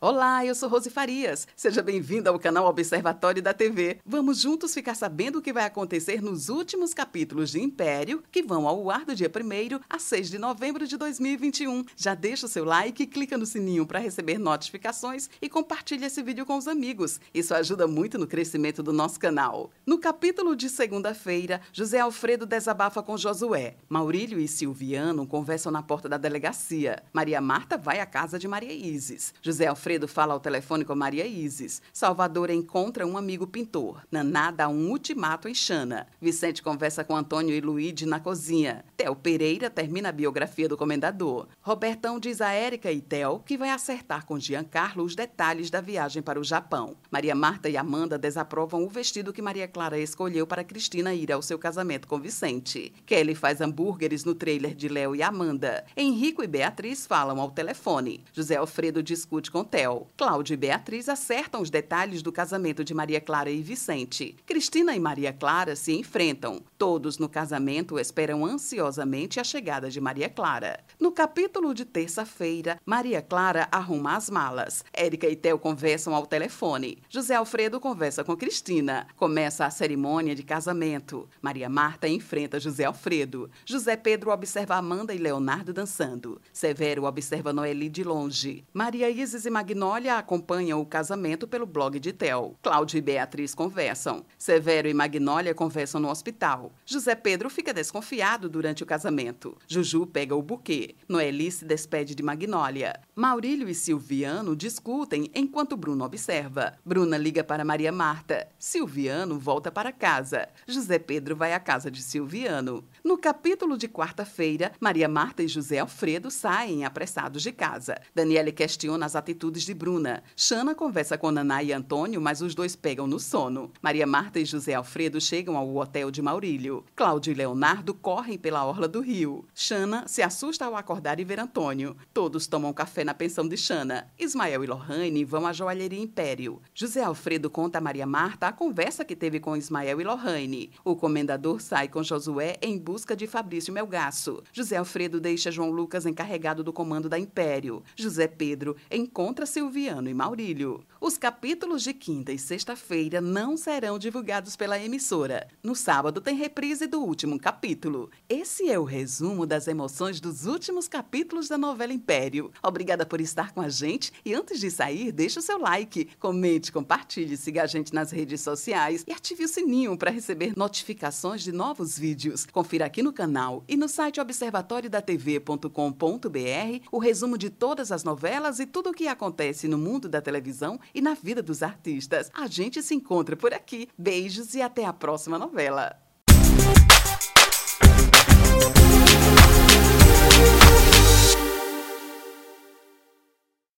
Olá, eu sou Rose Farias. Seja bem-vindo ao canal Observatório da TV. Vamos juntos ficar sabendo o que vai acontecer nos últimos capítulos de Império, que vão ao ar do dia 1 a 6 de novembro de 2021. Já deixa o seu like, clica no sininho para receber notificações e compartilha esse vídeo com os amigos. Isso ajuda muito no crescimento do nosso canal. No capítulo de segunda-feira, José Alfredo desabafa com Josué. Maurílio e Silviano conversam na porta da delegacia. Maria Marta vai à casa de Maria Isis. José Alfredo Alfredo fala ao telefone com Maria Isis. Salvador encontra um amigo pintor. Naná dá um ultimato em Xana. Vicente conversa com Antônio e Luíde na cozinha. Theo Pereira termina a biografia do comendador. Robertão diz a Érica e Theo que vai acertar com Giancarlo os detalhes da viagem para o Japão. Maria Marta e Amanda desaprovam o vestido que Maria Clara escolheu para Cristina ir ao seu casamento com Vicente. Kelly faz hambúrgueres no trailer de Léo e Amanda. Henrico e Beatriz falam ao telefone. José Alfredo discute com Theo hotel. Cláudio e Beatriz acertam os detalhes do casamento de Maria Clara e Vicente. Cristina e Maria Clara se enfrentam. Todos no casamento esperam ansiosamente a chegada de Maria Clara. No capítulo de terça-feira, Maria Clara arruma as malas. Érica e Theo conversam ao telefone. José Alfredo conversa com Cristina. Começa a cerimônia de casamento. Maria Marta enfrenta José Alfredo. José Pedro observa Amanda e Leonardo dançando. Severo observa Noeli de longe. Maria Isis e Magnólia acompanham o casamento pelo blog de Tel. Cláudio e Beatriz conversam. Severo e Magnólia conversam no hospital. José Pedro fica desconfiado durante o casamento. Juju pega o buquê. Noeli se despede de Magnólia. Maurílio e Silviano discutem enquanto Bruno observa. Bruna liga para Maria Marta. Silviano volta para casa. José Pedro vai à casa de Silviano. No capítulo de quarta-feira, Maria Marta e José Alfredo saem apressados de casa. Daniele questiona as atitudes de Bruna. Xana conversa com Naná e Antônio, mas os dois pegam no sono. Maria Marta e José Alfredo chegam ao hotel de Maurílio. Cláudio e Leonardo correm pela orla do rio. Xana se assusta ao acordar e ver Antônio. Todos tomam café na pensão de Xana. Ismael e Lohane vão à joalheria Império. José Alfredo conta a Maria Marta a conversa que teve com Ismael e Lohane. O comendador sai com Josué em busca de Fabrício Melgaço. José Alfredo deixa João Lucas encarregado do comando da Império. José Pedro encontra Silviano e Maurílio. Os capítulos de quinta e sexta-feira não serão divulgados pela emissora. No sábado tem reprise do último capítulo. Esse é o resumo das emoções dos últimos capítulos da novela Império. Obrigada por estar com a gente e antes de sair, deixe o seu like, comente, compartilhe, siga a gente nas redes sociais e ative o sininho para receber notificações de novos vídeos. Confira aqui no canal e no site observatoriodatv.com.br o resumo de todas as novelas e tudo o que acontece acontece no mundo da televisão e na vida dos artistas. A gente se encontra por aqui. Beijos e até a próxima novela.